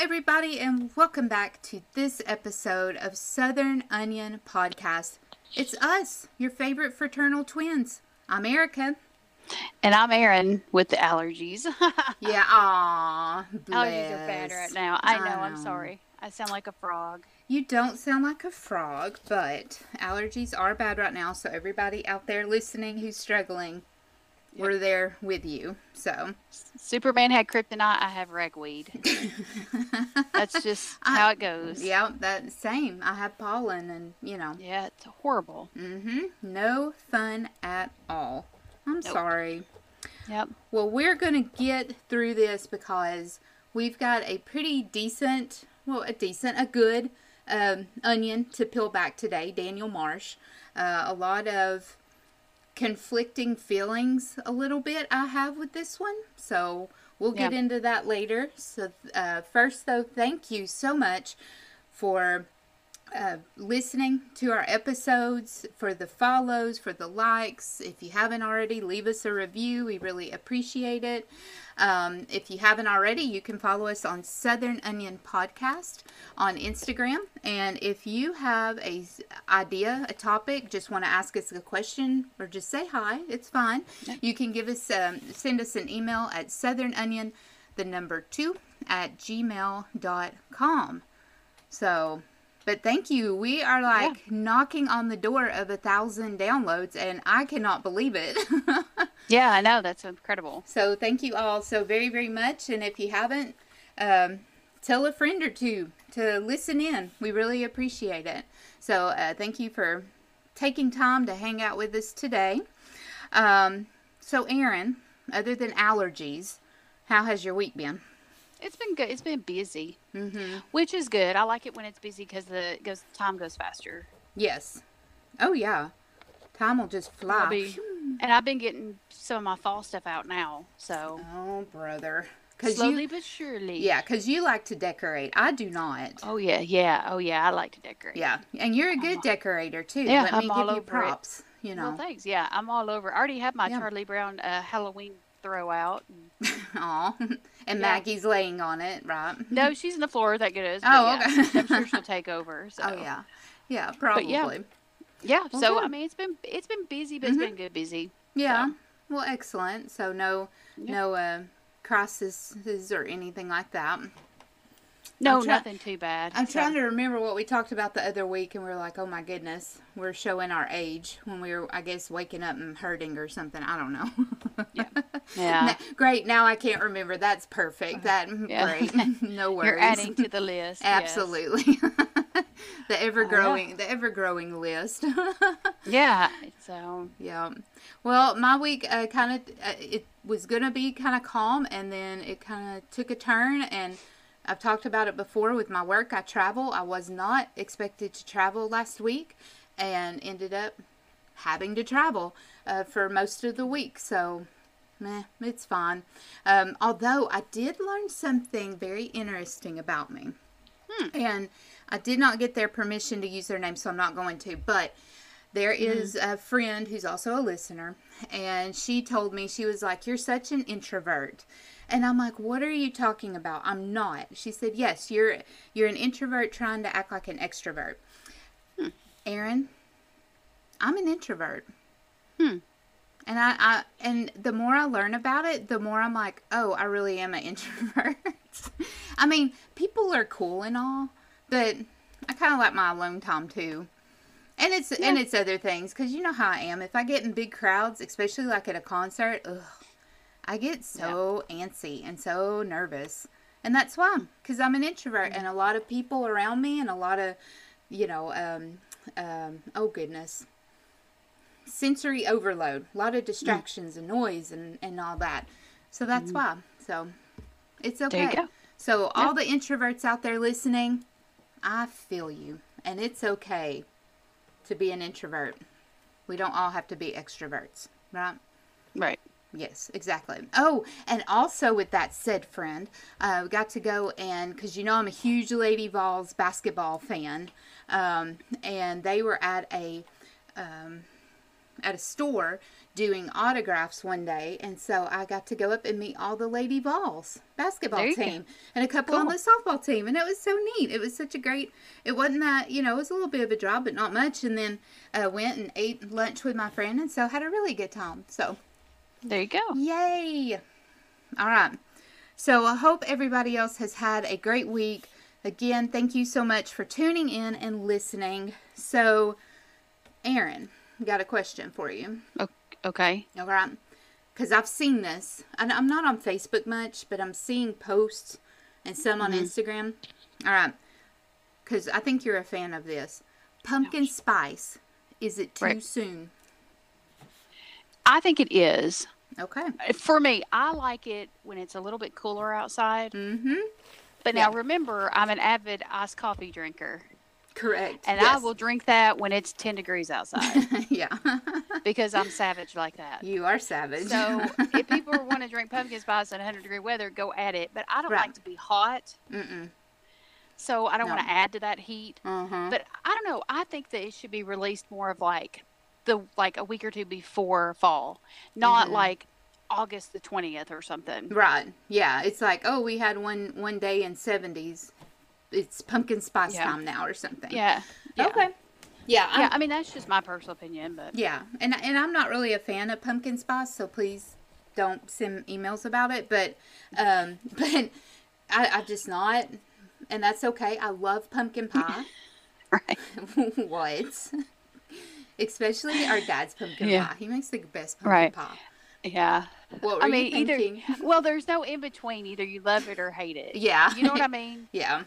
everybody, and welcome back to this episode of Southern Onion Podcast. It's us, your favorite fraternal twins. I'm Erica. And I'm Erin with the allergies. Yeah, aw, allergies are bad right now. I know, I I'm sorry. I sound like a frog. You don't sound like a frog, but allergies are bad right now. So everybody out there listening who's struggling, we're there with you. So Superman had kryptonite, I have ragweed. That's just how it goes. yeah, that same. I have pollen, and you know, Yeah, it's horrible. mm-hmm, no fun at all. I'm sorry. Yep. Well, we're going to get through this because we've got a pretty decent, well, a decent, a good um, onion to peel back today, Daniel Marsh. Uh, a lot of conflicting feelings, a little bit, I have with this one. So we'll get Yeah. into that later. So, uh, first, though, thank you so much for uh, listening to our episodes, for the follows, for the likes. If you haven't already, leave us a review. We really appreciate it. Um, if you haven't already, you can follow us on Southern Onion Podcast on Instagram. And if you have a idea, a topic, just want to ask us a question or just say hi, it's fine. You can give us um, send us an email at southernonion, the number two at gmail.com. So, but thank you. We are like knocking on the door of a thousand downloads, and I cannot believe it. Yeah, I know. That's incredible. so, thank you all so very, very much. And if you haven't, um, tell a friend or two to listen in. We really appreciate it. So, uh, thank you for taking time to hang out with us today. Um, so, Erin, other than allergies, how has your week been? It's been good. It's been busy, Mm-hmm. which is good. I like it when it's busy because the goes time goes faster. Yes. Oh, yeah. Time will just fly. Be- and I've been getting some of my fall stuff out now. So Oh, brother. Cause slowly you, but surely. yeah, because you like to decorate. I do not. Oh yeah, yeah. Oh yeah. I like to decorate. Yeah, and you're a good decorator too. Yeah, Let me I'm all give you over it. props. You Well, know, thanks. Yeah, I'm all over. I already have my Yeah. Charlie Brown uh, Halloween throw out. aw, and Yeah. Maggie's laying on it, right? No, she's in the floor. That good is. Oh, yeah, okay. I'm sure she'll take over. So. Oh yeah, yeah, probably. yeah. yeah. Yeah. Well, so good. I mean, it's been it's been busy, but Mhm. it's been good busy. Yeah. Well, excellent. So no, Yeah. no uh, crises or anything like that. No, try- nothing too bad. I'm trying to remember what we talked about the other week, and we are like, "Oh my goodness, we're showing our age when we were, I guess, waking up and hurting or something." I don't know. Yeah. Yeah. Na- great. Now I can't remember. That's perfect. That Yeah. great. No worries. You're adding to the list. Absolutely. the ever Oh, growing, the ever growing list. Yeah. So yeah. Well, my week uh, kind of uh, it was gonna be kind of calm, and then it kind of took a turn. And I've talked about it before with my work. I travel. I was not expected to travel last week, and ended up having to travel uh, for most of the week. So. Meh, it's fine. Um, although I did learn something very interesting about me. And I did not get their permission to use their name, so I'm not going to. But there is a friend who's also a listener, and she told me, she was like, You're such an introvert. And I'm like, What are you talking about? I'm not. She said, Yes, you're you're an introvert trying to act like an extrovert. Erin, I'm an introvert. Hmm. And I, I and the more I learn about it, the more I'm like, oh, I really am an introvert. I mean, people are cool and all, but I kind of like my alone time too. And it's and it's other things because you know how I am. If I get in big crowds, especially like at a concert, ugh, I get so antsy and so nervous, and that's why because I'm an introvert, and a lot of people around me, and a lot of, you know, um, um, oh goodness, sensory overload, a lot of distractions and noise and and all that. So that's why. So it's okay. There you go. So all the introverts out there listening, I feel you, and it's okay to be an introvert. We don't all have to be extroverts, right? Right. Yes, exactly. Oh, and also with that said, friend, uh, we got to go and because you know I'm a huge Lady Vols basketball fan, um, and they were at a um, at a store doing autographs one day, and so I got to go up and meet all the Lady Vols basketball you go. team and a couple on the softball team, and it was so neat. It was such a great. It wasn't that you know, it was a little bit of a drive, but not much. And then uh, went and ate lunch with my friend, and so had a really good time. So There you go. Yay! All right. So I hope everybody else has had a great week. Again, thank you so much for tuning in and listening. So, Erin, got a question for you. Okay. All right. Because I've seen this. and I'm not on Facebook much, but I'm seeing posts and some on mm-hmm. Instagram. All right. Because I think you're a fan of this. Pumpkin spice. Is it too Right. soon? I think it is. Okay. For me, I like it when it's a little bit cooler outside. Mm-hmm. But now Yeah. remember, I'm an avid iced coffee drinker. Correct. And I will drink that when it's 10 degrees outside yeah. because I'm savage like that. You are savage. So if people want to drink pumpkin spice in 100 degree weather, go at it. But I don't Right. like to be hot, Mm-mm. so I don't No. want to add to that heat. Uh-huh. But I don't know. I think that it should be released more of like the like a week or two before fall, not Mhm. like August the 20th or something. Right. Yeah. It's like, oh, we had one one day in seventies. It's pumpkin spice Yeah. time now or something. Yeah. Yeah. Okay. Yeah. I'm, Yeah, I mean that's just my personal opinion, but Yeah. And and I'm not really a fan of pumpkin spice, so please don't send emails about it. But um but I, I'm just not and that's okay. I love pumpkin pie. right. what? Especially our dad's pumpkin Yeah. pie. He makes the best pumpkin Right. pie. Yeah. What were I you mean, either thinking? well, there's no in between. Either you love it or hate it. Yeah. You know what I mean? Yeah.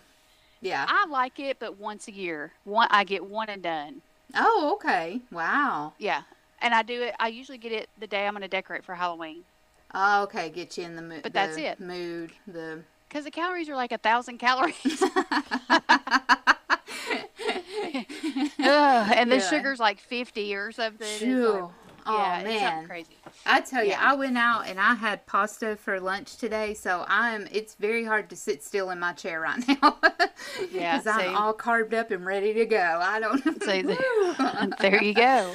Yeah. I like it, but once a year. One, I get one and done. Oh, okay. Wow. Yeah, and I do it. I usually get it the day I'm going to decorate for Halloween Oh, okay. Get you in the mood. But that's it. Mood. The. because the calories are like a thousand calories, Ugh, and the Yeah. sugar's like fifty or something. Like- Oh yeah, man. crazy. I tell you, I went out and I had pasta for lunch today, so I'm. It's very hard to sit still in my chair right now. Yeah, Because I'm all carved up and ready to go. I don't. So there you go.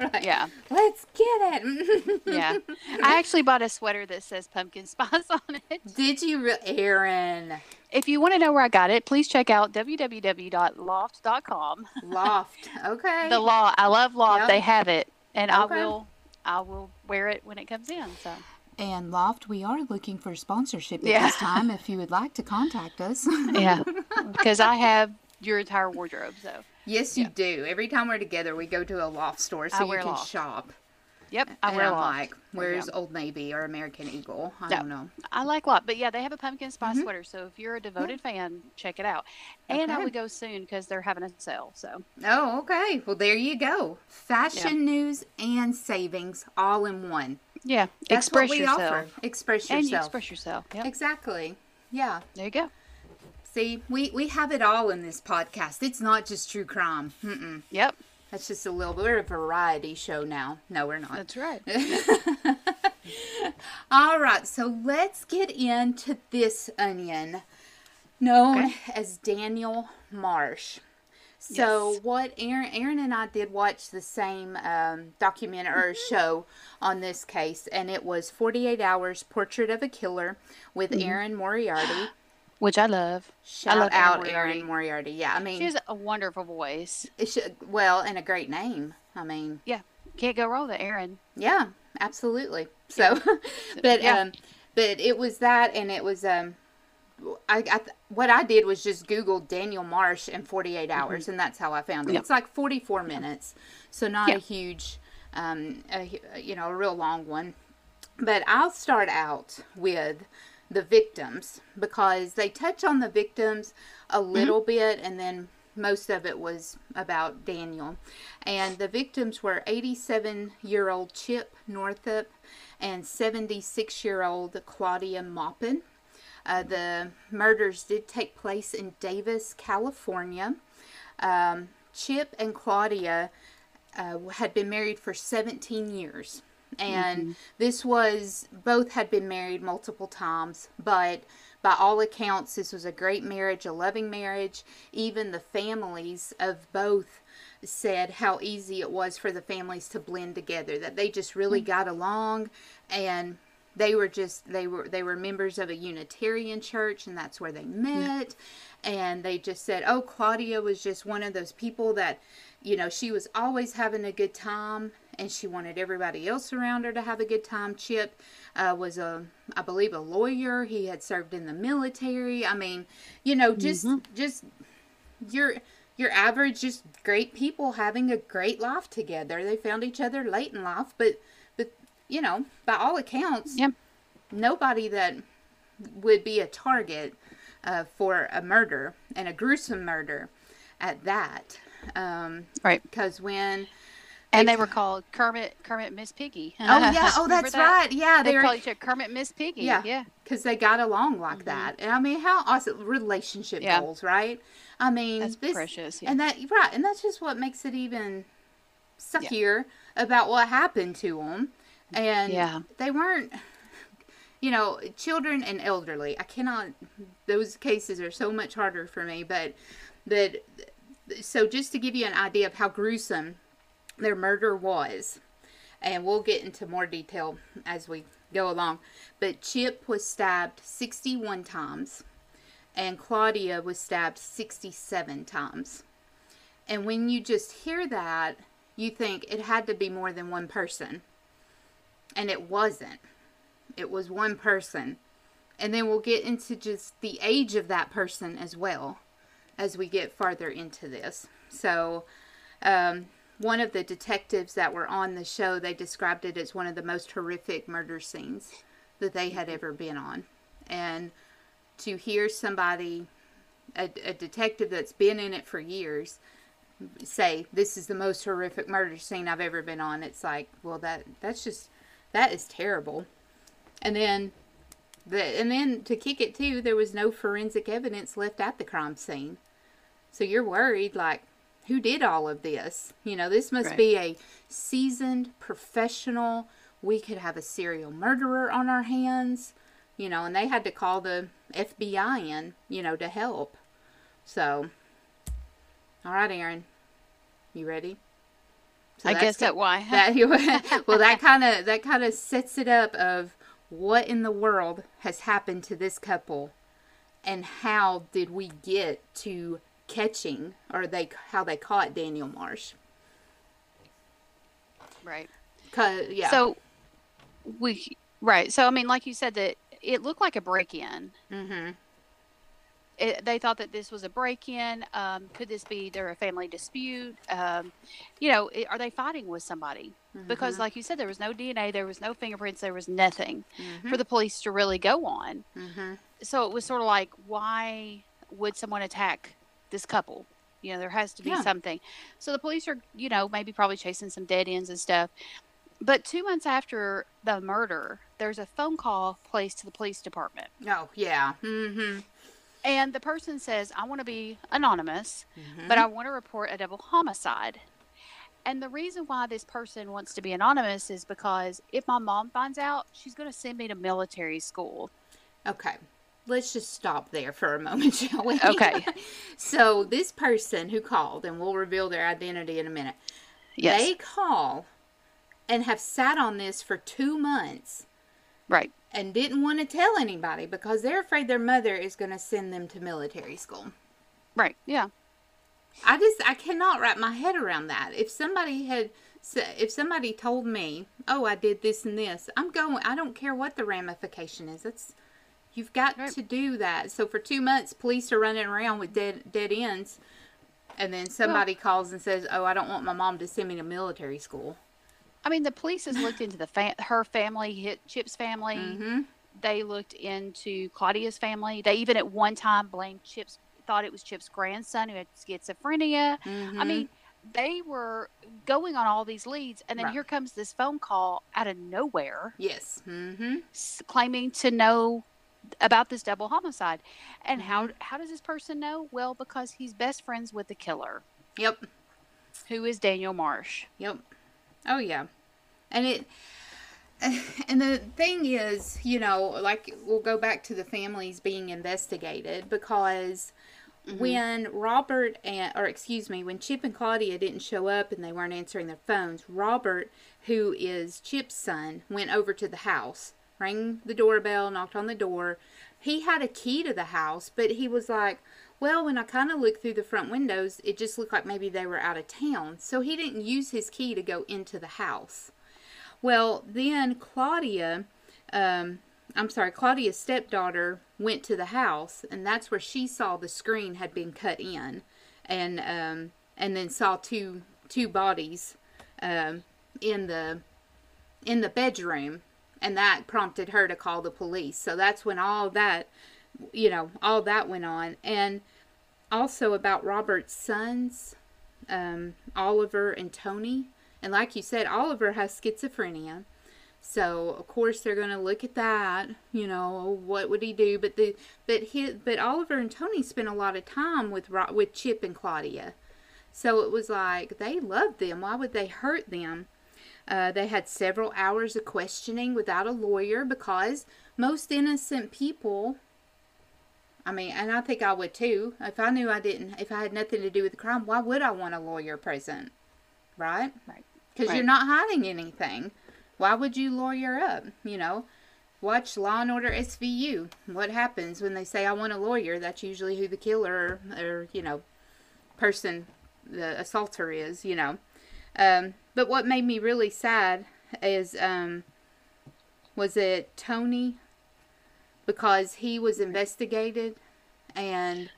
right. Yeah, Let's get it. yeah. I actually bought a sweater that says pumpkin spice on it. Did you, re- Erin? If you want to know where I got it, please check out www.loft.com. Loft. Okay. The law, I love Loft. Yep. They have it, and I will, I will wear it when it comes in. So And Loft, we are looking for sponsorship at Yeah. this time. If you would like to contact us. yeah, because I have your entire wardrobe. So yes, you do. Every time we're together, we go to a Loft store so I you can Loft. shop. Yep, I and wear I'm like, where's go. Old Navy or American Eagle? I No. don't know. I like Loft, but yeah, they have a pumpkin spice Mhm. sweater. So if you're a devoted fan, check it out. And I Okay. would go soon because they're having a sale. So Oh, okay. Well, there you go. Fashion news and savings all in one. yeah, That's express what we yourself, offer. Express and you express yourself. Yep. Exactly. Yeah. There you go. See, we, we have it all in this podcast. It's not just true crime. Mm-mm. Yep, That's just a little bit. We're a variety show now. No, we're not. that's right. All right, so let's get into this onion known Okay. as Daniel Marsh. So Yes. what Erin, Erin and I did watch the same um, documentary or Mm-hmm. show on this case, and it was 48 Hours Portrait of a Killer with Mm-hmm. Erin Moriarty. Which I love. Shout love Erin out Moriarty. Erin Moriarty. Yeah, I mean, She has a wonderful voice. it should, well, and a great name. I mean, Yeah, can't go wrong with Erin. Yeah, absolutely. So, but Yeah. um, but it was that, and it was um, I, I what I did was just Google Daniel Marsh in 48 hours, and that's how I found it. Mm-hmm. Yeah. It's like 44 minutes, so not Yeah. a huge, um, a, you know, a real long one. But I'll start out with the victims because they touch on the victims a Mm-hmm. little bit, and then most of it was about Daniel. And the victims were 87 year old Chip Northup and 76 year old Claudia Maupin. Uh, the murders did take place in Davis, California. Um, Chip and Claudia uh, had been married for 17 years. And mm-hmm. this was, both had been married multiple times, but by all accounts, this was a great marriage, a loving marriage. Even the families of both said how easy it was for the families to blend together, that they just really mm. got along and they were just they were they were members of a Unitarian church and that's where they met. And they just said, "Oh, Claudia was just one of those people that, you know, she was always having a good time and she wanted everybody else around her to have a good time. Chip uh, was a, I believe, a lawyer. He had served in the military. I mean, you know, just just your your average, just great people having a great life together. They found each other late in life, but but you know, by all accounts, Yep. nobody that would be a target uh, for a murder and a gruesome murder at that. Um, Right. because when And they were called Kermit, Kermit, Miss Piggy. oh yeah oh that's that? right yeah They they were called each other Kermit, Miss Piggy. Yeah. Yeah. because they got along like mm-hmm. that. And I mean, how awesome relationship Yeah. goals, right? I mean, That's this, precious, yeah. and that right, and that's just what makes it even suckier about what happened to them. And Yeah. they weren't, you know, children and elderly. I cannot; those cases are so much harder for me. But, but, so just to give you an idea of how gruesome their murder was, and we'll get into more detail as we go along. But Chip was stabbed 61 times, and Claudia was stabbed 67 times. And when you just hear that, you think it had to be more than one person. And it wasn't. It was one person. And then we'll get into just the age of that person as well as we get farther into this. So, um, one of the detectives that were on the show, they described it as one of the most horrific murder scenes that they had ever been on. And to hear somebody, a, a detective that's been in it for years, say this is the most horrific murder scene I've ever been on, it's like, well, that that's just that is terrible. And then the and then to kick it too, there was no forensic evidence left at the crime scene. So you're worried, like, who did all of this? You know, this must Right. be a seasoned professional. We could have a serial murderer on our hands, you know, and they had to call the FBI in, you know, to help. So, all right, Erin, you ready? So I guess that why. that well that kind of that kind of sets it up of what in the world has happened to this couple and how did we get to catching or they how they caught Daniel Marsh right. cuz yeah So we right. So I mean, like you said, that it looked like a break-in. Mm-hmm. It, they thought that this was a break-in. Um, could this be their a family dispute? Um, you know, i- are they fighting with somebody? Because, like you said, there was no DNA, there was no fingerprints, there was nothing for the police to really go on. mhm So it was sort of like, why would someone attack this couple? You know, there has to be Yeah. something. So the police are, you know, maybe probably chasing some dead ends and stuff. But two months after the murder, there's a phone call placed to the police department. oh yeah Mm-hmm. And the person says, I want to be anonymous, Mm-hmm. but I want to report a double homicide. And the reason why this person wants to be anonymous is because if my mom finds out, she's going to send me to military school. Okay. Let's just stop there for a moment, shall we? Okay. so, this person who called, and we'll reveal their identity in a minute, Yes. they call and have sat on this for two months right. and didn't want to tell anybody because they're afraid their mother is going to send them to military school. Right. Yeah. I just I cannot wrap my head around that. If somebody had if somebody told me, "Oh, I did this and this," I'm going. I don't care what the ramification is. That's you've got Right. to do that. So for two months, police are running around with dead dead ends, and then somebody calls and says, "Oh, I don't want my mom to send me to military school." I mean, the police has looked into the fa- her family, hit Chip's family. Mm-hmm. They looked into Claudia's family. They even at one time blamed Chip's, thought it was Chip's grandson who had schizophrenia. I Mm-hmm. mean, they were going on all these leads, and then Right. here comes this phone call out of nowhere, yes. Mm-hmm. s- claiming to know about this double homicide. And how Mm-hmm. how does this person know? Well, because he's best friends with the killer, Yep. who is Daniel Marsh. Yep. Oh yeah. And it and the thing is, you know, like we'll go back to the families being investigated because mm-hmm. when Robert and or excuse me, when Chip and Claudia didn't show up and they weren't answering their phones, Robert, who is Chip's son, went over to the house, rang the doorbell, knocked on the door. He had a key to the house, but he was like, well, when I kind of looked through the front windows, it just looked like maybe they were out of town. So he didn't use his key to go into the house. Well, then Claudia, um, I'm sorry, Claudia's stepdaughter went to the house, and that's where she saw the screen had been cut in, and um, and then saw two two bodies um, in the in the bedroom, and that prompted her to call the police. So that's when all that, you know, all that went on, and also about Robert's sons, um, Oliver and Tony. And like you said, Oliver has schizophrenia. So of course they're going to look at that. You know, what would he do? But the but he but Oliver and Tony spent a lot of time with with Chip and Claudia. So it was like they loved them. Why would they hurt them? Uh, they had several hours of questioning without a lawyer because most innocent people. I mean, and I think I would too. If I knew I didn't, if I had nothing to do with the crime, why would I want a lawyer present? Right? Right because right. you're not hiding anything. Why would you lawyer up? You know, watch Law and Order SVU. What happens when they say I want a lawyer? That's usually who the killer or you know person the assaulter is. You know, um, but what made me really sad is um, was it Tony because he was investigated and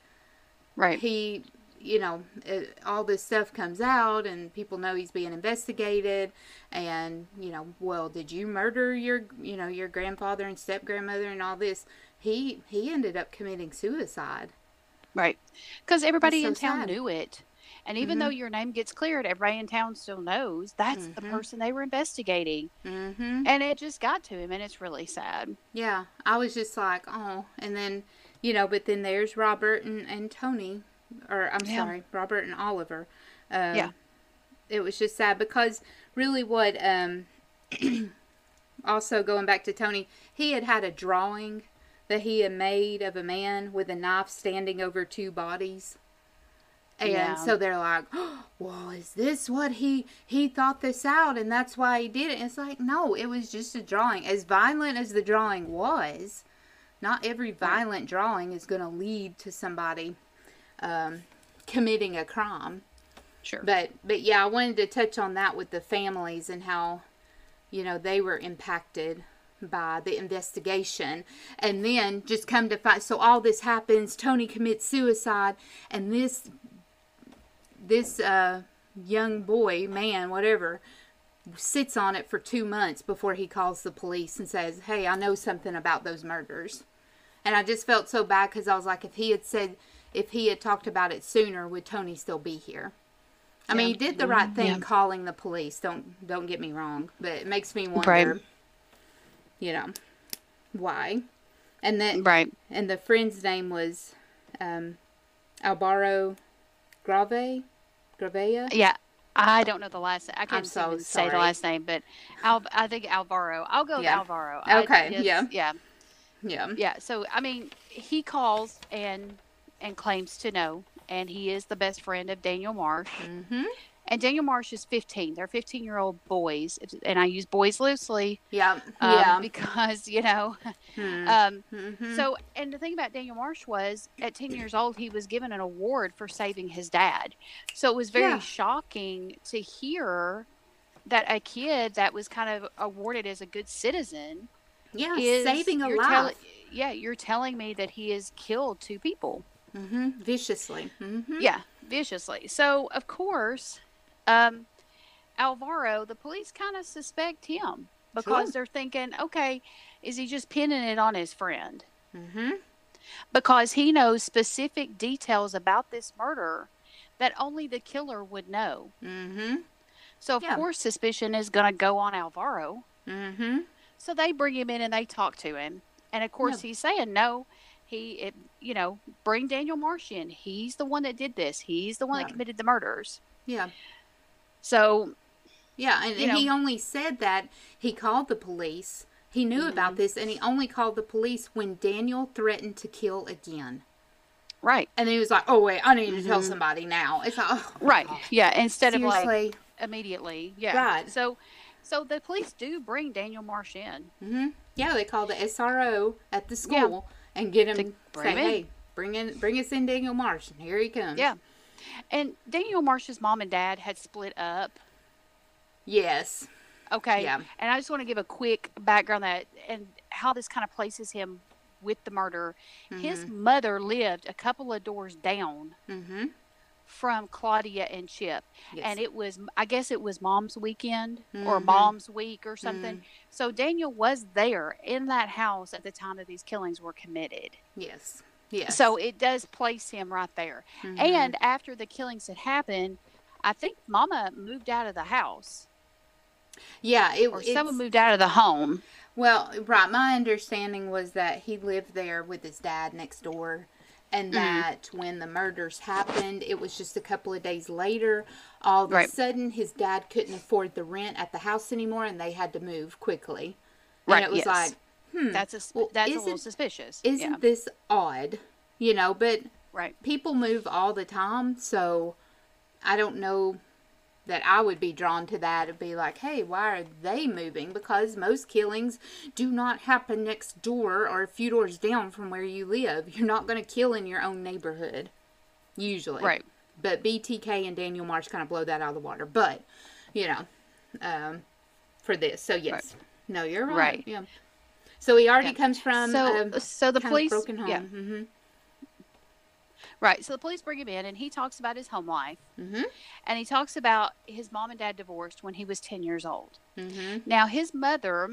right he you know, it, all this stuff comes out and people know he's being investigated and, you know, well, did you murder your, you know, your grandfather and step grandmother and all this? He he ended up committing suicide. Right. Cuz everybody so in town sad. knew it. And even mm-hmm. though your name gets cleared, everybody in town still knows that's mm-hmm. the person they were investigating. Mm-hmm. And it just got to him, and it's really sad. Yeah, I was just like, oh. And then, you know, but then there's Robert and, and Tony or I'm yeah. sorry, Robert and Oliver. Um, yeah. It was just sad because really what, um, also going back to Tony, he had had a drawing that he had made of a man with a knife standing over two bodies. And yeah. so they're like, oh, well, is this what he he thought this out and that's why he did it? And it's like, no, it was just a drawing. As violent as the drawing was, not every violent drawing is going to lead to somebody um, committing a crime. Sure. But but yeah, I wanted to touch on that with the families and how you know they were impacted by the investigation and then just come to find so all this happens tony commits suicide and this this uh, young boy man whatever sits on it for two months before he calls the police and says hey i know something about those murders and i just felt so bad because i was like if he had said if he had talked about it sooner, would Tony still be here? I yeah. mean, he did the right thing yeah. calling the police. Don't don't get me wrong, but it makes me wonder, right. you know, why. And then right. And the friend's name was um, Alvaro Grave, Gravea. Yeah, I don't know the last. I can't so say the last name, but Al, I think Alvaro. I'll go yeah. with Alvaro. Okay. I, yeah. Yeah. Yeah. Yeah. So I mean, he calls and and claims to know, and he is the best friend of Daniel Marsh. Mm-hmm. And Daniel Marsh is 15. They're 15 year old boys, and I use boys loosely. Yeah, um, yeah. Because you know, hmm. um, mm-hmm. so and the thing about Daniel Marsh was, at 10 years old, he was given an award for saving his dad. So it was very yeah. shocking to hear that a kid that was kind of awarded as a good citizen, yeah, is, saving a life. yeah, you're telling me that he has killed two people. Mm-hmm. Viciously. Mm-hmm. Yeah, viciously. So, of course, um, Alvaro, the police kind of suspect him because sure. they're thinking, okay, is he just pinning it on his friend? Mm-hmm. Because he knows specific details about this murder that only the killer would know. Mm-hmm. So, of yeah. course, suspicion is going to go on Alvaro. Mm-hmm. So they bring him in and they talk to him. And, of course, he's saying, no, he it, you know bring daniel marsh in he's the one that did this he's the one yeah. that committed the murders yeah so Yeah, and, and he only said that he called the police. He knew Mm-hmm. about this, and he only called the police when Daniel threatened to kill again. Right. And he was like, "Oh wait, I need to Mm-hmm. tell somebody now." It's like, oh, Right. Yeah. Instead of like immediately. Yeah. Right. So, so the police do bring Daniel Marsh in. hmm yeah, they call the SRO at the school and get him To say, bring him in. "Hey, bring in, bring us in Daniel Marsh, and here he comes." Yeah. And Daniel Marsh's mom and dad had split up. Yes. Okay. Yeah. And I just want to give a quick background that and how this kind of places him with the murder. His mother lived a couple of doors down Mm-hmm. from Claudia and Chip. Yes. And it was I guess it was mom's weekend or Mhm. mom's week or something. So Daniel was there in that house at the time that these killings were committed. Yes. Yes. So it does place him right there. Mhm. And after the killings had happened, I think Mama moved out of the house, yeah, it, or it's, someone moved out of the home. Well, right. My understanding was that he lived there with his dad next door, and Mm. that when the murders happened, it was just a couple of days later. All of Right. a sudden, his dad couldn't afford the rent at the house anymore, and they had to move quickly. Right, And it was yes. like, hmm, That's a well, that's a little suspicious. isn't yeah, this odd? You know, but right. people move all the time, so I don't know that I would be drawn to that and be like, hey, why are they moving? Because most killings do not happen next door or a few doors down from where you live. You're not going to kill in your own neighborhood, usually. Right. But BTK and Daniel Marsh kind of blow that out of the water. But, you know, um, for this. So, yes. No, you're right. Right. Yeah. So he already Yeah. comes from So, a so the police, broken home. yeah, Mm-hmm. right. So the police bring him in, and he talks about his home life, Mm-hmm. and he talks about his mom and dad divorced when he was ten years old. Mm-hmm. Now his mother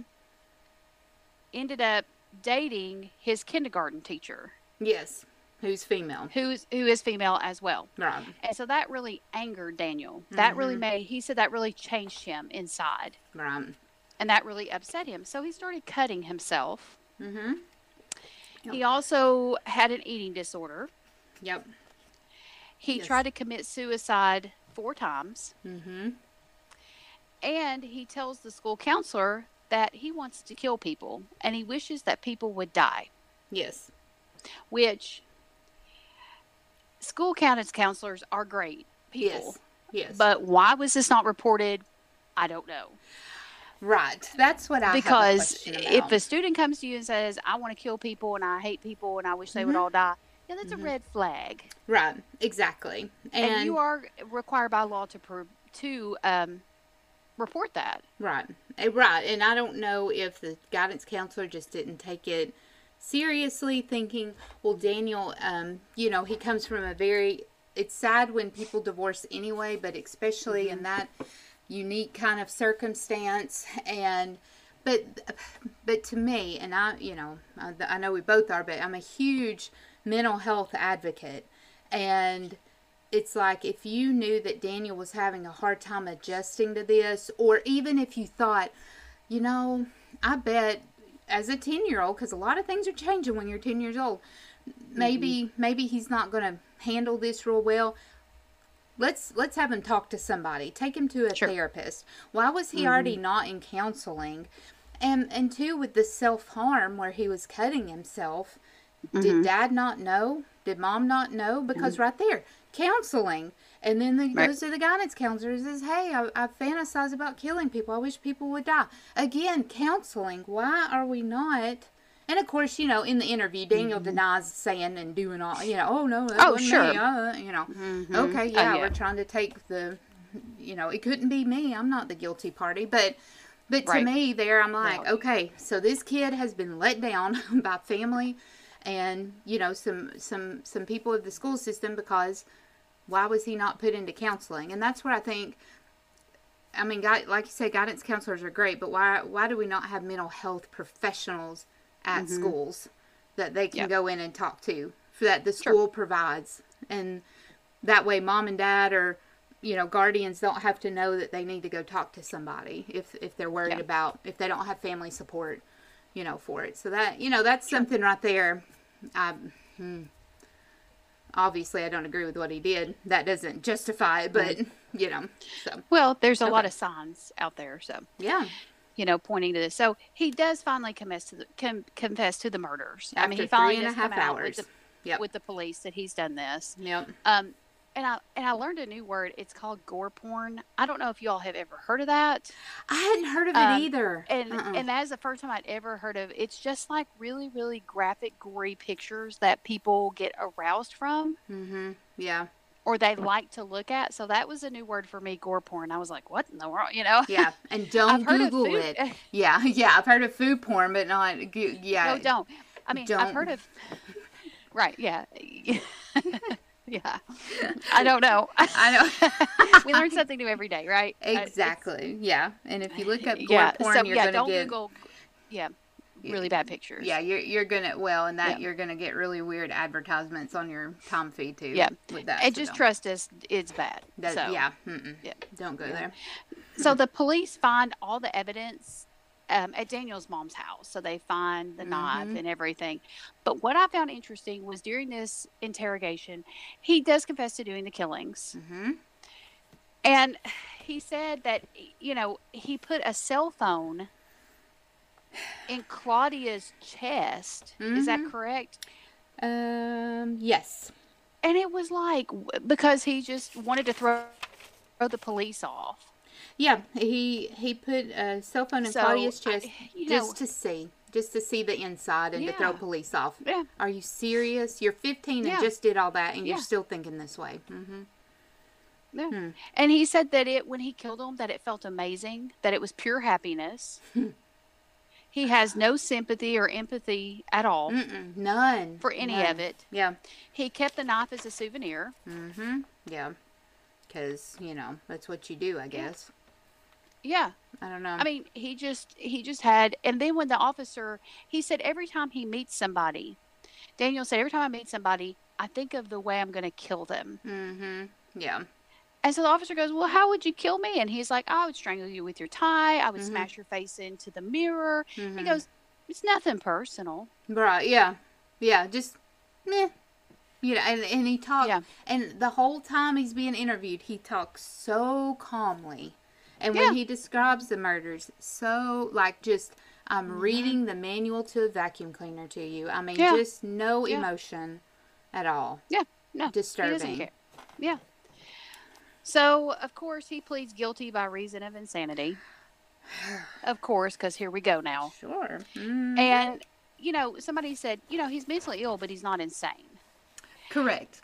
ended up dating his kindergarten teacher, Yes. Who's female. who's who is female as well. Right. And so that really angered Daniel. That really Mhm. made he said that really changed him inside. Right. And that really upset him. So he started cutting himself. Mm-hmm. He also had an eating disorder. Yep. He Yes. tried to commit suicide four times. Mm-hmm. And he tells the school counselor that he wants to kill people and he wishes that people would die, Yes. which school guidance counselors are great people. Yes. Yes. But why was this not reported? I don't know. Right. That's what I because have a question if a student comes to you and says, "I want to kill people and I hate people and I wish they would Mhm. all die," yeah, that's Mhm. a red flag, right. Exactly. and, And, you are required by law to pro- to um, report that. right. Eh, Right. And I don't know if the guidance counselor just didn't take it seriously, thinking, well, Daniel, um, you know, he comes from a very. It's sad when people divorce anyway, but especially Mm-hmm. in that unique kind of circumstance and but but to me and i you know I, I know we both are but i'm a huge mental health advocate. And it's like if you knew that daniel was having a hard time adjusting to this or even if you thought you know i bet as a 10 year old because a lot of things are changing when you're 10 years old maybe mm-hmm. maybe he's not going to handle this real well let's let's have him talk to somebody. Take him to a Sure. therapist. Why was he mm-hmm. already not in counseling? And and two with the self-harm where he was cutting himself did mm-hmm. dad not know? Did mom not know? Because mm-hmm. right there counseling. And then he Right. goes to the guidance counselor and says hey I, I fantasize about killing people. I wish people would die. Again counseling. Why are we not and of course, you know, in the interview, Daniel denies saying and doing all, you know, oh no, that Oh, wasn't sure. me, uh, you know, Mhm. okay, Oh, yeah, yeah. we're trying to take the, you know, it couldn't be me. I'm not the guilty party, but, but to me, there, I'm like, Reality. okay, so this kid has been let down by family, and you know, some some some people of the school system because why was he not put into counseling? And that's where I think. I mean, like you said, guidance counselors are great, but why why do we not have mental health professionals at schools that they can Yeah. go in and talk to that the Sure. school provides, and that way, mom and dad or you know guardians don't have to know that they need to go talk to somebody if if they're worried Yeah. about if they don't have family support, you know, for it. So that you know that's something right there. I, hmm, obviously, I don't agree with what he did. That doesn't justify it, but you know. So Well, there's a lot of signs out there, so yeah, you know, pointing to this. So he does finally confess to the com, confess to the murders. I mean, After he finally three and a half hours. with the, Yep. with the police that he's done this. yep. Um, and I and I learned a new word. It's called gore porn. I don't know if you all have ever heard of that. I hadn't heard of it Um, either. And Uh-uh. and that is the first time I'd ever heard of. It's just like really really graphic, gory pictures that people get aroused from. mm-hmm. Yeah, or they like to look at. So that was a new word for me, gore porn. I was like, what in the world? You know? yeah. And don't Google it. Yeah, yeah. I've heard of food porn, but not. Yeah. no, don't. I mean, I've heard of. Right. Yeah. yeah. I don't know. I know. we learn something new every day, right? It's- exactly. Yeah. And if you look up gore yeah. porn, so you're yeah, gonna don't get. Google. Yeah. Really bad pictures. Yeah, you're you're gonna well, and that Yeah. you're gonna get really weird advertisements on your Tom feed too. Yeah. with that. And so just trust us, it's bad. That, so, yeah, mm-mm. Yeah. Don't go Yeah. there. So the police find all the evidence um, at Daniel's mom's house. So they find the knife Mhm. and everything. But what I found interesting was during this interrogation, he does confess to doing the killings. hmm And he said that, you know, he put a cell phone in Claudia's chest. Is that Mhm. correct? Um. Yes. And it was like, because he just wanted to throw, throw the police off. Yeah. He he put a cell phone in So, Claudia's chest you just know- to see, just to see the inside and to throw police off. Yeah. Are you serious? You're 15 Yeah. and just did all that, and Yeah. you're still thinking this way. Mm-hmm. Yeah. Hmm. And he said that it when he killed him that it felt amazing, that it was pure happiness. he has no sympathy or empathy at all Mm-mm. None for any None. of it. Yeah. He kept the knife as a souvenir. Mm-hmm. Yeah. Because you know that's what you do, I guess. Yeah. I don't know. I mean, he just he just had and then when the officer he said every time he meets somebody, Daniel said every time I meet somebody, I think of the way I'm going to kill them. Mm-hmm. Yeah. And so the officer goes, "Well, how would you kill me?" And he's like, "I would strangle you with your tie. I would Mhm. smash your face into the mirror." Mhm. He goes, "It's nothing personal." Right. Yeah. Yeah. Just meh. You know, and, and he talks, Yeah. and the whole time he's being interviewed, he talks so calmly. And Yeah. when he describes the murders, so like just, I'm Mm-hmm. reading the manual to a vacuum cleaner to you. I mean, Yeah. just no emotion at all. Yeah, no, Disturbing. Yeah. So, of course, he pleads guilty by reason of insanity. Of course, because here we go now. Sure. Mm. And, you know, somebody said, you know, he's mentally ill, but he's not insane. Correct.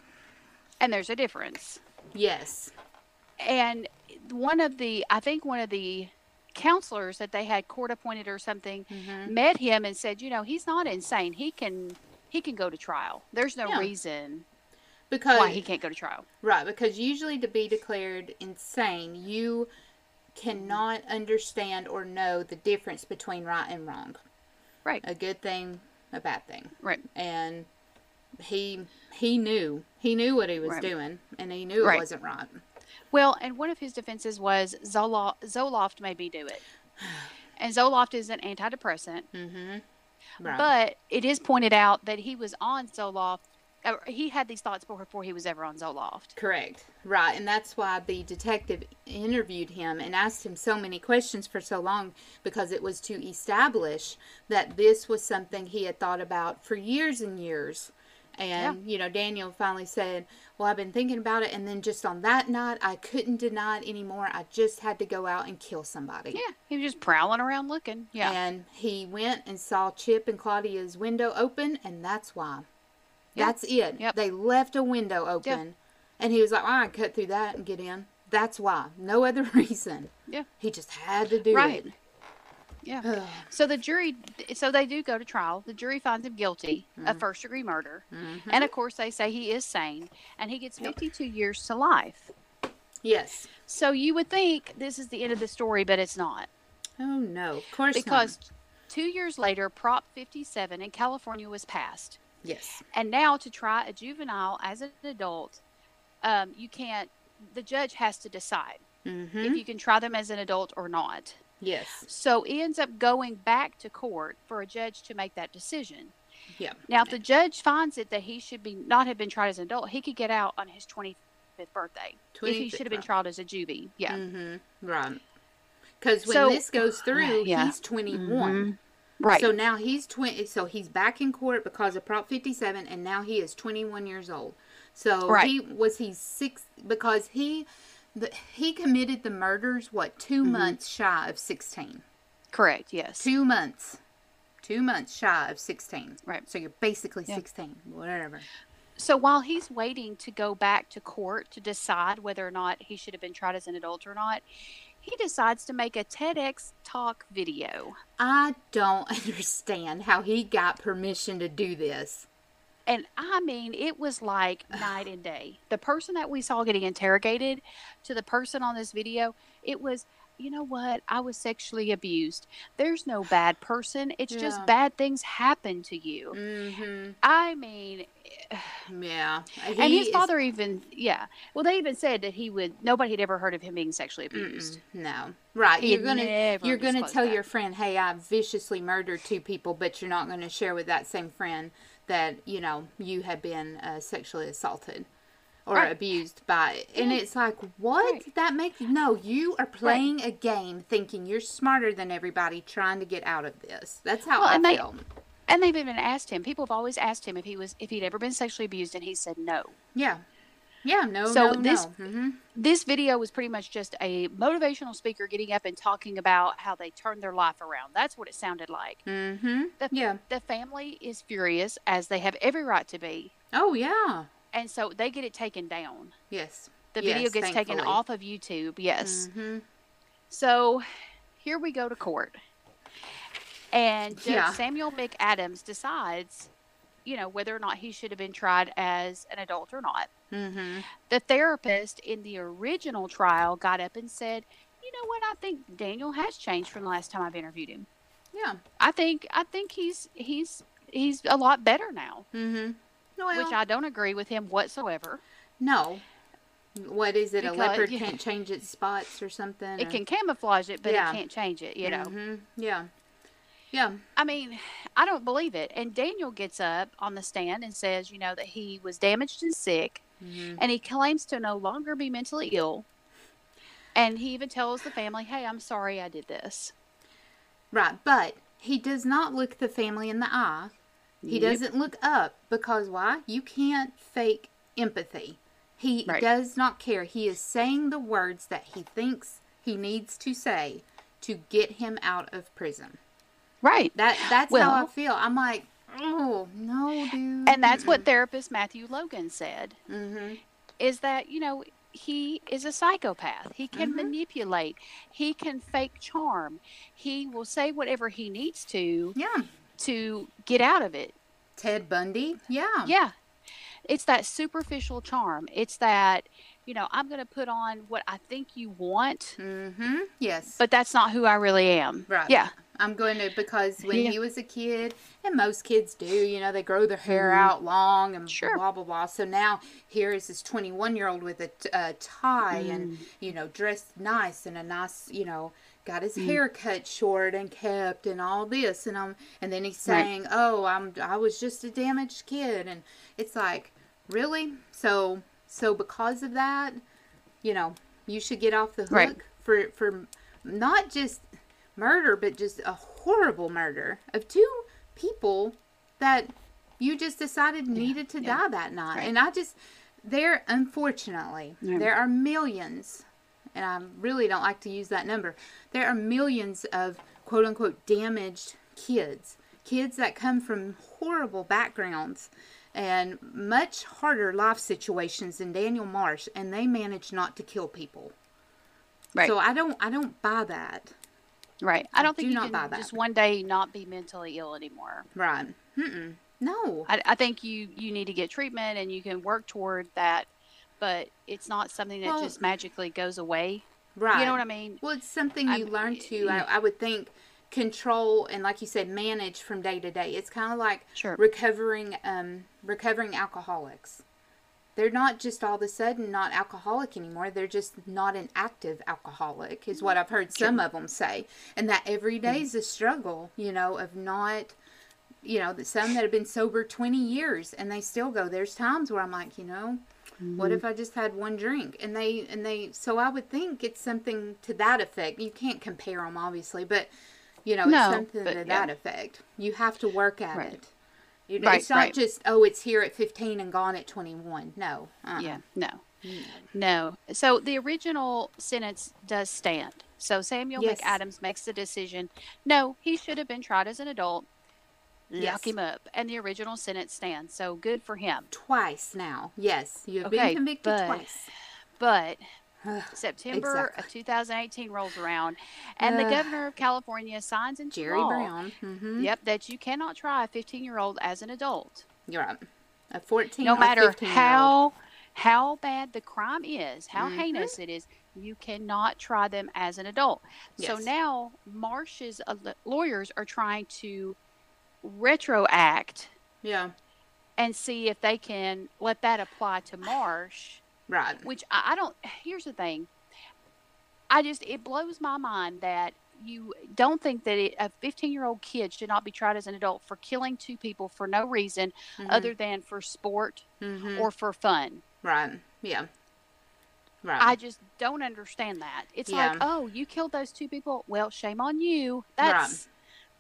And there's a difference. Yes. And one of the, I think one of the counselors that they had court appointed or something Mhm. met him and said, you know, he's not insane. He can, he can go to trial. There's no Yeah. reason Because why he can't go to trial. Right, because usually to be declared insane, you cannot understand or know the difference between right and wrong. Right. A good thing, a bad thing. Right. And he he knew. He knew what he was Right. doing and he knew Right. it wasn't right. Well, and one of his defenses was Zoloft, Zoloft made me do it. And Zoloft is an antidepressant, Mhm. Right. but it is pointed out that he was on Zoloft. He had these thoughts before he was ever on Zoloft. Correct. Right. And that's why the detective interviewed him and asked him so many questions for so long because it was to establish that this was something he had thought about for years and years. And, you know, Daniel finally said, Well, I've been thinking about it. And then just on that night, I couldn't deny it anymore. I just had to go out and kill somebody. Yeah, he was just prowling around looking. Yeah, And he went and saw Chip and Claudia's window open, and that's why. Yeah. That's it. Yep. They left a window open. And he was like, well, I cut through that and get in. That's why. No other reason. Yeah. He just had to do right. it. Yeah. So the jury, so they do go to trial. The jury finds him guilty Mm-hmm. of first degree murder, and of course they say he is sane, and he gets 52 years to life. yes. So you would think this is the end of the story, but it's not. Oh, no. Of course because not. two years later, Prop 57 in California was passed. Yes. And now to try a juvenile as an adult, um, you can't, the judge has to decide Mm-hmm. if you can try them as an adult or not. yes. So he ends up going back to court for a judge to make that decision. Yeah. Now, if the judge finds it that he should be not have been tried as an adult, he could get out on his 25th birthday. If he should have been tried as a juvie. Yeah. Mm-hmm. Right. Because when So- this goes through, Yeah. he's 21. Mhm. Right. So now he's 20. So he's back in court because of Prop 57, and now he is 21 years old. So Right. he was he six because he the, he committed the murders what 2 Mm-hmm. months shy of 16. Correct. Yes. Two months, two months shy of 16. Right. So you're basically Yeah. 16, whatever. So while he's waiting to go back to court to decide whether or not he should have been tried as an adult or not, he decides to make a TEDx talk video. I don't understand how he got permission to do this. And I mean, it was like night and day. The person that we saw getting interrogated to the person on this video, it was, you know what? I was sexually abused. There's no bad person. It's Yeah. just bad things happen to you. Mm-hmm. I mean, Yeah. and He his is- father even, yeah. Well, they even said that he would, nobody had ever heard of him being sexually Mm-mm, abused. no. Right. He you're gonna you're gonna tell that. your friend, hey, I viciously murdered two people, but you're not gonna share with that same friend that you know you have been uh, sexually assaulted or Right. abused by. And it's like, what? Right. That makes no. You are playing a game, thinking you're smarter than everybody, trying to get out of this. That's how Well, I and they- feel. And they've even asked him. People have always asked him if he was, if he'd ever been sexually abused, and he said no. Yeah. Yeah. No. So no. this- no. hmm this video was pretty much just a motivational speaker getting up and talking about how they turned their life around. That's what it sounded like. Mm-hmm. The, Yeah. the family is furious, as they have every right to be, Oh yeah. And so they get it taken down. Yes. The Yes, video gets taken off of YouTube. Yes. Mm-hmm. So here we go to court, and Judge Yeah. Samuel McAdams decides, you know, whether or not he should have been tried as an adult or not. Mm-hmm. the therapist in the original trial got up and said, "You know what? I think Daniel has changed from the last time I've interviewed him. Yeah. I think I think he's he's he's a lot better now." Mm-hmm. Well, Which I don't agree with him whatsoever. no. What is it? a leopard yeah. can't change its spots or something? It can camouflage it, but Yeah. it can't change it. You know. hmm Yeah. Yeah. I mean, I don't believe it. And Daniel gets up on the stand and says, you know, that he was damaged and sick, hmm and he claims to no longer be mentally ill. And he even tells the family, "Hey, I'm sorry I did this." Right. But he does not look the family in the eye. He Yep. doesn't look up because why? You can't fake empathy. He Right. does not care. He is saying the words that he thinks he needs to say to get him out of prison. Right. That that's how I feel. I'm like, oh no, dude. And that's what therapist Matthew Logan said hmm is that, you know, he is a psychopath. He can Mhm. manipulate. He can fake charm. He will say whatever he needs to Yeah. To get out of it. Ted Bundy. Yeah. Yeah. It's that superficial charm. It's that, you know, I'm going to put on what I think you want, Mm-hmm. Yes. but that's not who I really am. Right. Yeah. I'm going to because when Yeah. he was a kid, and most kids do, you know, they grow their hair out long and Mm-hmm. Sure. blah blah blah. So now here is this 21 year old with a, t- a tie and Mm. you know dressed nice and a nice you know got his Mm. hair cut short and kept and all this and um and then he's Right. saying, oh, I'm I was just a damaged kid and it's like really so so because of that, you know, you should get off the hook Right. for for not just murder, but just a horrible murder of two people that you just decided needed to yeah. die that night. Right. And I just, there, unfortunately, Yeah. there are millions, and I really don't like to use that number, there are millions of quote unquote damaged kids. Kids that come from horrible backgrounds and much harder life situations than Daniel Marsh, and they manage not to kill people. Right. So I don't, I don't buy that. right. I don't think do you not buy can that. just one day not be mentally ill anymore. Right. Mm-mm. No. I, I think you you need to get treatment and you can work toward that, but it's not something that Well- just magically goes away. Right. You know what I mean? Well, it's something you I'm- learn to, I, I would think, control and, like you said, manage from day to day. It's kind of like Sure. recovering, um, recovering alcoholics. They're not just all of a sudden not alcoholic anymore. They're just not an active alcoholic, is what I've heard some of them say. And that every day is a struggle, you know, of not, you know, that some that have been sober 20 years and they still go. There's times where I'm like, you know, What mm-hmm. if I just had one drink? And they and they so I would think it's something to that effect. You can't compare them obviously, but you know, No, it's something but to yeah. that effect. You have to work at Right. it. You know, Right, it's not right. just oh, it's here at 15 and gone at 21. No. Uh-uh. Yeah, no, no. So the original sentence does stand. So Samuel Yes. McAdams makes the decision. No, he should have been tried as an adult. Lock Yes. him up, and the original sentence stands. So good for him. Twice now. Yes, you have Okay, been convicted but- twice. But September Exactly. of 2018 rolls around, and the governor of California signs into Jerry law. Brown. hmm Yep, that you cannot try a 15 year old as an adult, You're right. A 14 no matter how how bad the crime is, how Mhm. heinous it is. You cannot try them as an adult. So now Marsh's uh, lawyers are trying to retroact Yeah. and see if they can let that apply to Marsh. Right. which I, I don't here's the thing i just it blows my mind that you don't think that it, a 15 year old kid should not be tried as an adult for killing two people for no reason other than for sport hmm or for fun Right. Yeah. Right. i just don't understand that it's like oh you killed those two people well shame on you that's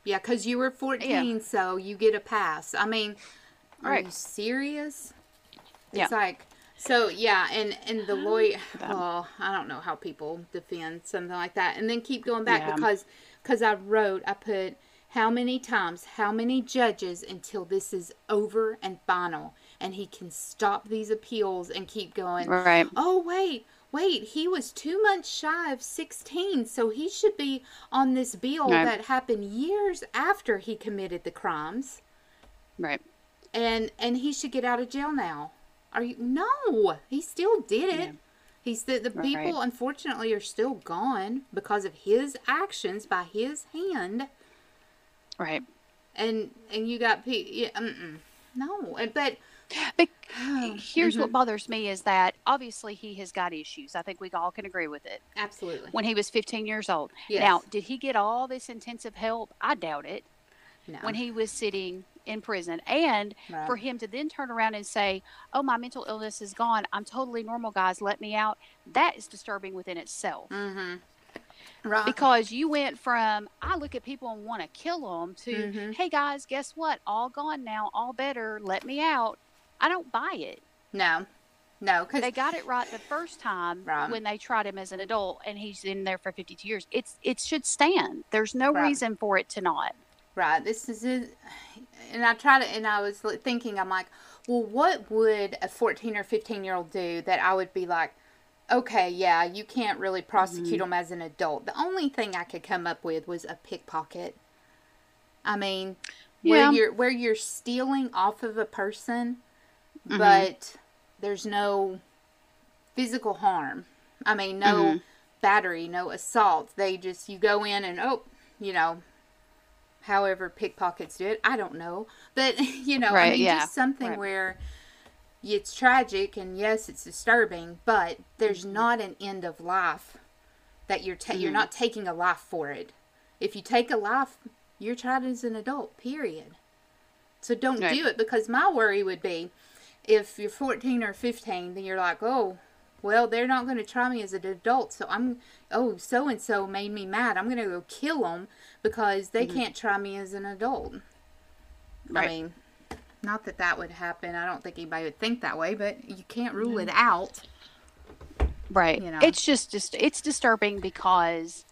Yeah, because you were 14, so you get a pass. I mean, are Right. you serious? Yeah. It's like, so yeah, and, and the lawyer, well, I don't know how people defend something like that. And then keep going back Yeah. because because I wrote, I put how many times, how many judges until this is over and final. And he can stop these appeals and keep going right oh wait wait he was two months shy of 16 so he should be on this bill that happened years after he committed the crimes. Right. And and he should get out of jail now. Are you no he still did it. Yeah. he's the, the Right. people unfortunately are still gone because of his actions by his hand. Right. And and you got pe- yeah, no and but but here's Mm-hmm. what bothers me is that obviously he has got issues i think we all can agree with it absolutely when he was 15 years old. Yes. Now, did he get all this intensive help? I doubt it. no When he was sitting in prison, and Right. for him to then turn around and say, "Oh, my mental illness is gone. I'm totally normal, guys. Let me out." That is disturbing within itself. mm-hmm right Because you went from I look at people and want to kill them to, Mhm. "Hey guys, guess what? All gone now. All better. Let me out." I don't buy it. no no because They got it right the first time Right. when they tried him as an adult, and he's in there for 52 years. It's it should stand. There's no Right. reason for it to not. Right. This is it. And I tried to, and I was thinking, I'm like, well, what would a 14 or 15 year old do that I would be like, okay, yeah, you can't really prosecute Mm-hmm. them as an adult. The only thing I could come up with was a pickpocket. I mean, Yeah. where you're where you're stealing off of a person, Mm-hmm. but there's no physical harm. I mean, no Mhm. battery, no assault. They just you go in and oh, you know, however pickpockets do it. I don't know, but you know, I mean, yeah, just something right. where it's tragic and yes, it's disturbing, but there's Mm-hmm. not an end of life that you're ta- you're Mhm. not taking a life for it. If you take a life, your child is an adult. Period. So don't Right. do it because my worry would be if you're 14 or 15, then you're like, oh, well, they're not going to try me as an adult. So I'm, oh, so and so made me mad. I'm going to go kill them because they can't try me as an adult. I Mm-hmm. Mean, not that that would happen. I don't think anybody would think that way, but you can't rule it out. Right. you know. It's just, just it's disturbing because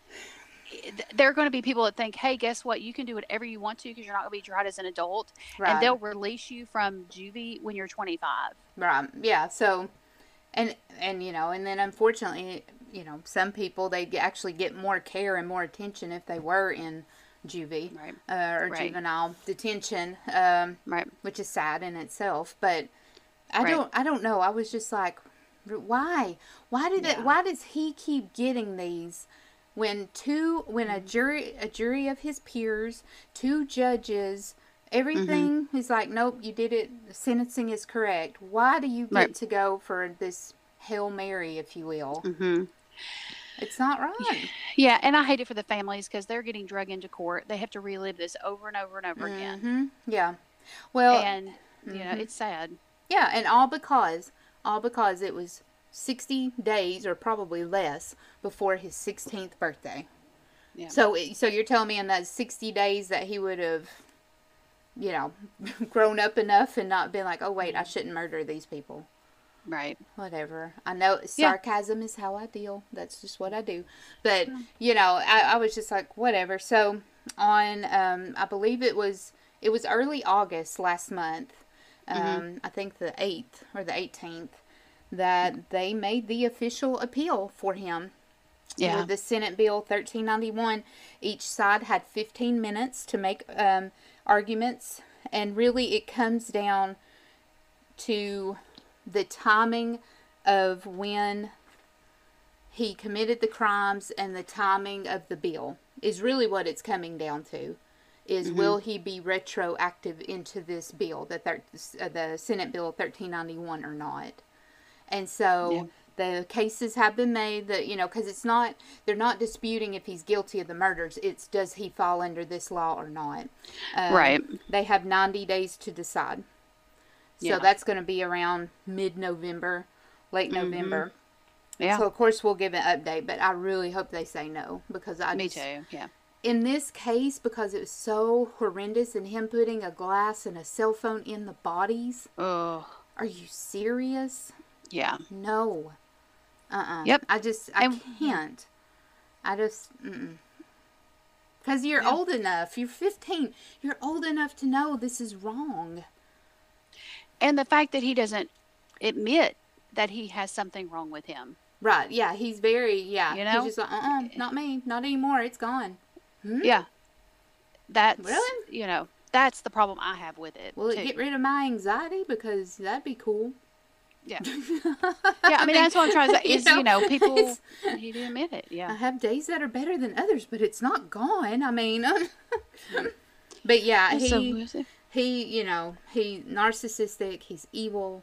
there are going to be people that think, "Hey, guess what? You can do whatever you want to because you're not going to be tried as an adult, Right. and they'll release you from juvie when you're 25." Right. Yeah. So, and and you know, and then unfortunately, you know, some people they actually get more care and more attention if they were in juvie Right. uh, or Right. juvenile detention, um, Right. which is sad in itself. But I don't. I don't know. I was just like, why? Why did it? Why does he keep getting these? When two, when Mm-hmm. a jury, a jury of his peers, two judges, everything Mm-hmm. is like, nope, you did it. The sentencing is correct. Why do you get Right. to go for this hail mary, if you will? Mm-hmm. It's not right. Yeah, and I hate it for the families because they're getting drug into court. They have to relive this over and over and over again, hmm Yeah. Well, and you know mhm. it's sad. yeah, and all because all because it was 60 days or probably less before his 16th birthday. Yeah. So, so you're telling me in that 60 days that he would have, you know, grown up enough and not been like, oh wait, I shouldn't murder these people. Right. Whatever. I know Yeah. sarcasm is how I deal. That's just what I do. But you know, I, I was just like, whatever. So on, um, I believe it was it was early August last month. Um, Mm-hmm. I think the eighth or the eighteenth that they made the official appeal for him. Yeah. With the Senate Bill 1391, each side had 15 minutes to make um, arguments, and really it comes down to the timing of when he committed the crimes and the timing of the bill is really what it's coming down to is will he be retroactive into this bill the thir- uh, the Senate bill 1391 or not and so the cases have been made that you know because it's not they're not disputing if he's guilty of the murders it's does he fall under this law or not Um, Right. they have 90 days to decide so Yeah. that's going to be around mid-november late Mm-hmm. november Yeah. so of course we'll give an update but i really hope they say no because i Me just- too. Yeah. in this case because it was so horrendous and him putting a glass and a cell phone in the bodies Oh. are you serious Yeah. no uh-uh Yep. i just i And- can't i just mm. because you're Yeah. old enough you're 15 you're old enough to know this is wrong And the fact that he doesn't admit that he has something wrong with him. right yeah he's very yeah You know? he's just like uh-uh not me not anymore it's gone Hmm? Yeah. That's Really? you know, that's the problem I have with it. will it too. get rid of my anxiety because that'd be cool Yeah. Yeah, I mean that's what I'm trying to say. Is you know, people it's- he didn't admit it. Yeah. I have days that are better than others, but it's not gone. I mean, but yeah, he So he you know he narcissistic. He's evil.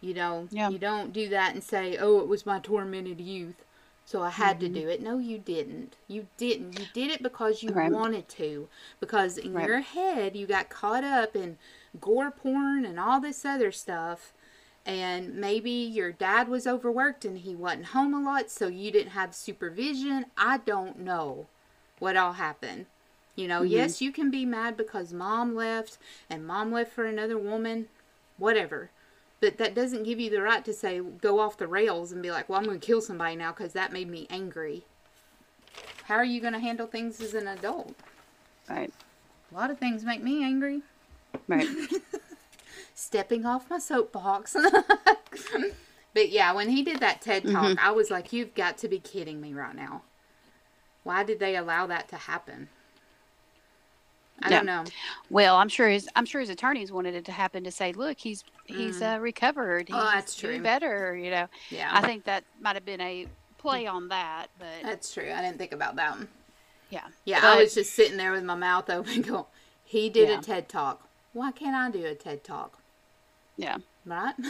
You know, Yeah. you don't do that and say, "Oh, it was my tormented youth." So I had Mm-hmm. to do it. No, you didn't. You didn't. You did it because you Right. wanted to. Because in Right. your head, you got caught up in gore porn and all this other stuff. And maybe your dad was overworked and he wasn't home a lot, so you didn't have supervision. I don't know what all happened. You know, Mm-hmm. yes, you can be mad because mom left and mom left for another woman, whatever. But that doesn't give you the right to say, go off the rails and be like, well, I'm going to kill somebody now because that made me angry. How are you going to handle things as an adult? Right. A lot of things make me angry. Right. Stepping off my soapbox. but yeah, when he did that TED talk, I was like, you've got to be kidding me right now. Why did they allow that to happen? I don't know. Well, I'm sure his I'm sure his attorneys wanted it to happen to say, look, he's he's uh, recovered. He's Mm. Oh, that's true. better. You know. Yeah. I think that might have been a play on that, but That's true. I didn't think about that. yeah. Yeah, I was just sitting there with my mouth open going, he did Yeah. a TED talk. Why can't I do a TED talk? Yeah. Right?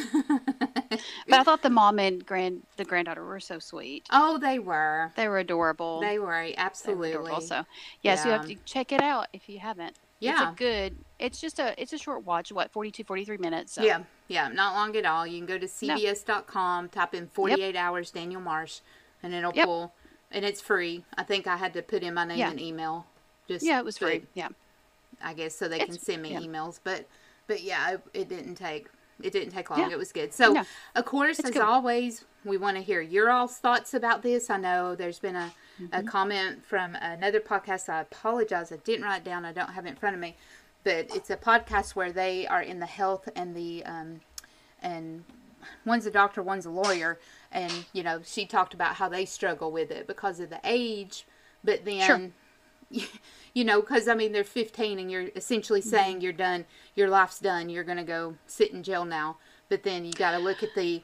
But I thought the mom and grand the granddaughter were so sweet. oh, they were. They were adorable. They were, They were absolutely. adorable. So yes, you have to check it out if you haven't. It's Yeah. a good. It's just a. It's a short watch. What 42, 43 minutes. So. Yeah, yeah, not long at all. You can go to cbs.com, type in 48 hours Daniel Marsh, and it'll Yep. pull, and it's free. I think I had to put in my name Yeah. and email. Just Yeah, it was free. Yeah. I guess so they can send me yeah. emails, but but yeah, it, it didn't take it didn't take long. Yeah. It was good. So No. of course, It's as good. always, we want to hear your all's thoughts about this. I know there's been a, Mm-hmm. a comment from another podcast. I apologize, I didn't write it down. I don't have it in front of me, but it's a podcast where they are in the health and the um, and one's a doctor, one's a lawyer, and you know she talked about how they struggle with it because of the age, but then you know, because I mean, they're 15 and you're essentially mm-hmm. saying you're done, your life's done, you're going to go sit in jail now. But then you got to look at the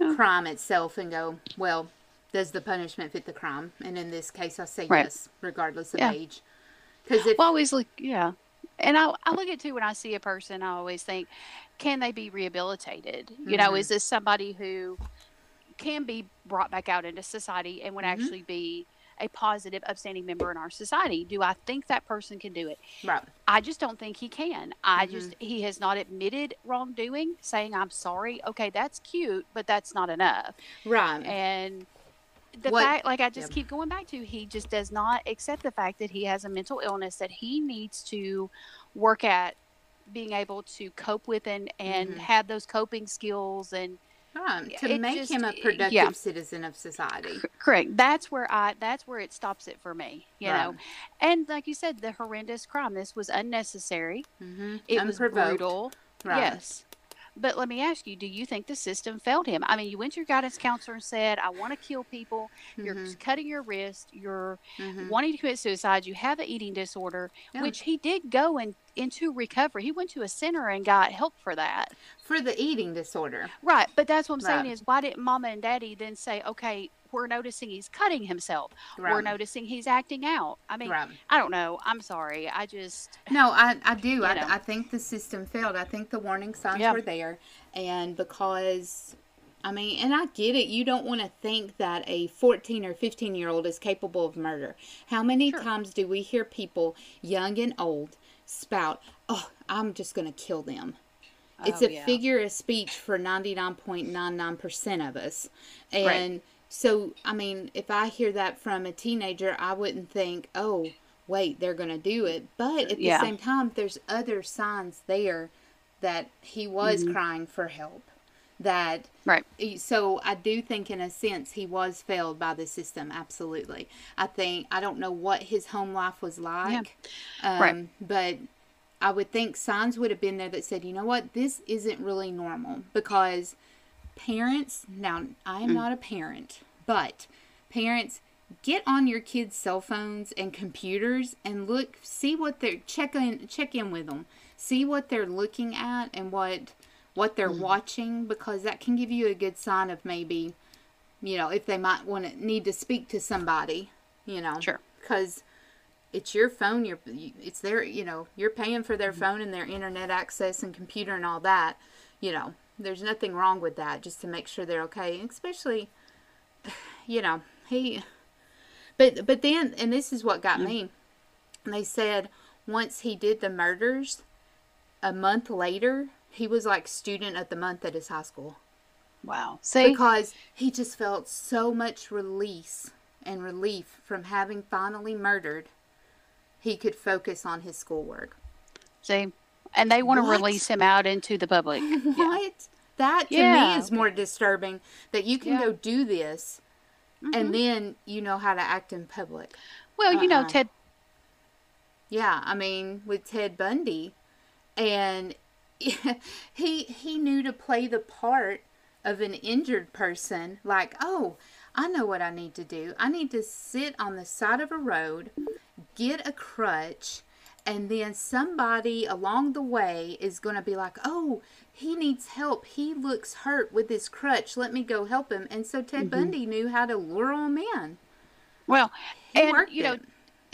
crime itself and go, well, does the punishment fit the crime? And in this case, I say Right. yes, regardless of Yeah. age. Because if, Well, I always look. Yeah. And I, I look at too when I see a person, I always think, can they be rehabilitated? You know, is mm-hmm. this somebody who can be brought back out into society and would mm-hmm. actually be a positive, upstanding member in our society. Do I think that person can do it? Right. I just don't think he can. I just he has not admitted wrongdoing, saying I'm sorry. Okay, that's cute, but that's not enough. Right. And the What- fact, like I just keep going back to, he just does not accept the fact that he has a mental illness that he needs to work at being able to cope with and and Mhm. have those coping skills and right. To it make just- him a yeah. productive citizen of society. Correct that's where i that's where it stops it for me you know and like you said the horrendous crime this was unnecessary Mm-hmm. it was brutal Right. yes but let me ask you do you think the system failed him i mean you went to your guidance counselor and said i want to kill people you're Mhm. cutting your wrist you're Mhm. wanting to commit suicide you have an eating disorder Yeah. which he did go in, into recovery he went to a center and got help for that For the eating disorder. Right, but that's what I'm saying is why didn't mama and daddy then say, okay, we're noticing he's cutting himself. We're noticing he's acting out. I mean, Right. I don't know. I'm sorry. I just No, I, I do. I, I think the system failed. I think the warning signs Yeah. were there. And because, I mean, and I get it. You don't want to think that a 14 or 15 year old is capable of murder. How many Sure. times do we hear people, young and old, spout, oh, I'm just going to kill them? It's Oh, a yeah. figure of speech for 99.99% of us. And so, I mean, if I hear that from a teenager, I wouldn't think, oh, wait, they're going to do it. But at the Yeah. same time, there's other signs there that he was Mm-hmm. crying for help. That right. so I do think in a sense he was failed by the system absolutely. I think I don't know what his home life was like. Um, Right. but I would think signs would have been there that said, "You know what? This isn't really normal." Because parents, now I am not a parent, but parents get on your kids' cell phones and computers and look see what they're check in check in with them. See what they're looking at and what what they're mm-hmm. watching because that can give you a good sign of maybe you know if they might want to need to speak to somebody you know? Sure. because it's your phone you're it's their you know you're paying for their mm-hmm. phone and their internet access and computer and all that you know? There's nothing wrong with that just to make sure they're okay especially you know he but but then and this is what got me. They said once he did the murders a month later he was like student of the month at his high school Wow. See, because he just felt so much release and relief from having finally murdered he could focus on his schoolwork see, and they want to release him out into the public. what that to Yeah, me is more disturbing that you can Yeah. Mm-hmm. go do this and then you know how to act in public Well, you know, Uh-uh. Ted. Yeah, I mean with Ted Bundy, and he he knew to play the part of an injured person. Like, oh, I know what I need to do. I need to sit on the side of a road, get a crutch, and then somebody along the way is going to be like, oh. He needs help. He looks hurt with his crutch. Let me go help him. And so Ted Mm-hmm. Bundy knew how to lure him in. Well, He and you know, it.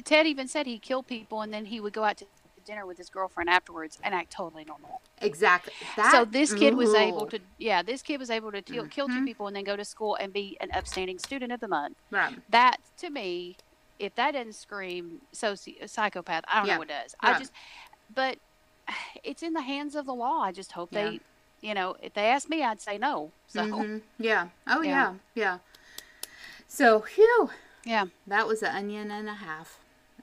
Ted even said he killed people, and then he would go out to dinner with his girlfriend afterwards and act totally normal. Exactly. That, so this kid was able to, yeah, this kid was able to kill kill Mm-hmm. two people and then go to school and be an upstanding student of the month. Right. That to me, if that doesn't scream soci- psychopath, I don't Yeah. know what does. I just, but it's in the hands of the law. I just hope Yeah. they, you know, if they ask me, I'd say no. So Mhm. Yeah. Oh yeah. Yeah. yeah. So, whew, yeah, that was an onion and a half.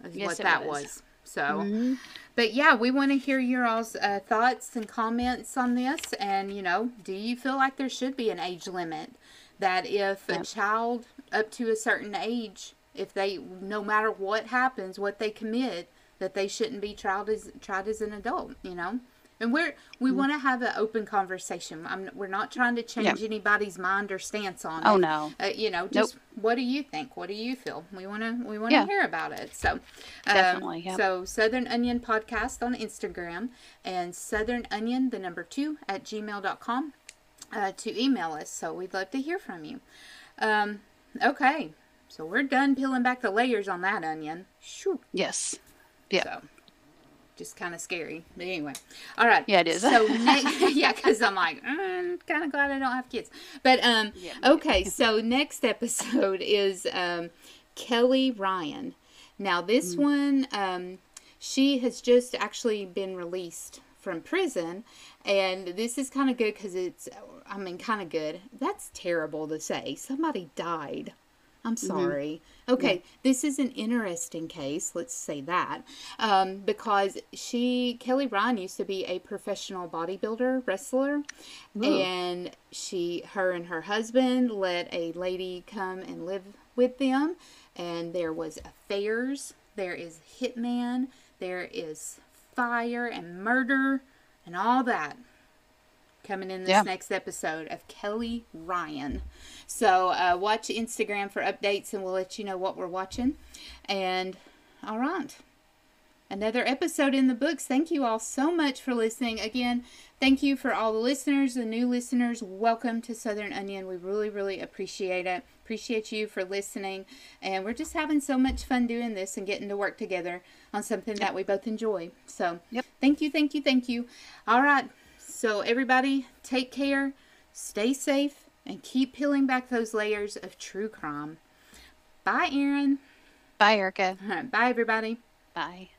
Is Yes, what it that was. was. So, but yeah, we want to hear your all's uh, thoughts and comments on this. And you know, do you feel like there should be an age limit? That if a child up to a certain age, if they, no matter what happens, what they commit, that they shouldn't be tried as tried as an adult. You know. And we're we Mm-hmm. want to have an open conversation. I'm, we're not trying to change anybody's mind or stance on it. Oh, no. Uh, you know, just what do you think? What do you feel? We want to we want to Yeah. hear about it. So, um, Definitely, yep. So Southern Onion Podcast on Instagram and Southern Onion the number two at gmail.com uh, to email us. So we'd love to hear from you. Um, okay, so we're done peeling back the layers on that onion. Shoo. yes, yeah. So just kind of scary. But anyway, all right. Yeah, it is. So next, yeah, because I'm like, mm, kind of glad I don't have kids. But um, Yeah. okay. So next episode is um, Kelly Ryan. Now, this Mm. one, um, she has just actually been released from prison, and this is kind of good because it's, I mean, kind of good. That's terrible to say. Somebody died. I'm Mm-hmm. sorry. Okay, this is an interesting case. Let's say that um, because she Kelly Ryan used to be a professional bodybuilder wrestler, and she, her and her husband let a lady come and live with them, and there was affairs. There is hitman. There is fire and murder and all that coming in this Yeah. next episode of Kelly Ryan. So uh, watch Instagram for updates and we'll let you know what we're watching. And all right. Another episode in the books. Thank you all so much for listening. Again, thank you for all the listeners, the new listeners. Welcome to Southern Onion. We really, really appreciate it. Appreciate you for listening. And we're just having so much fun doing this and getting to work together on something that we both enjoy. So, Yep. thank you, thank you, thank you. All right. So, everybody, take care, stay safe, and keep peeling back those layers of true crime. Bye, Erin. Bye, Erica. Right, bye, everybody. Bye.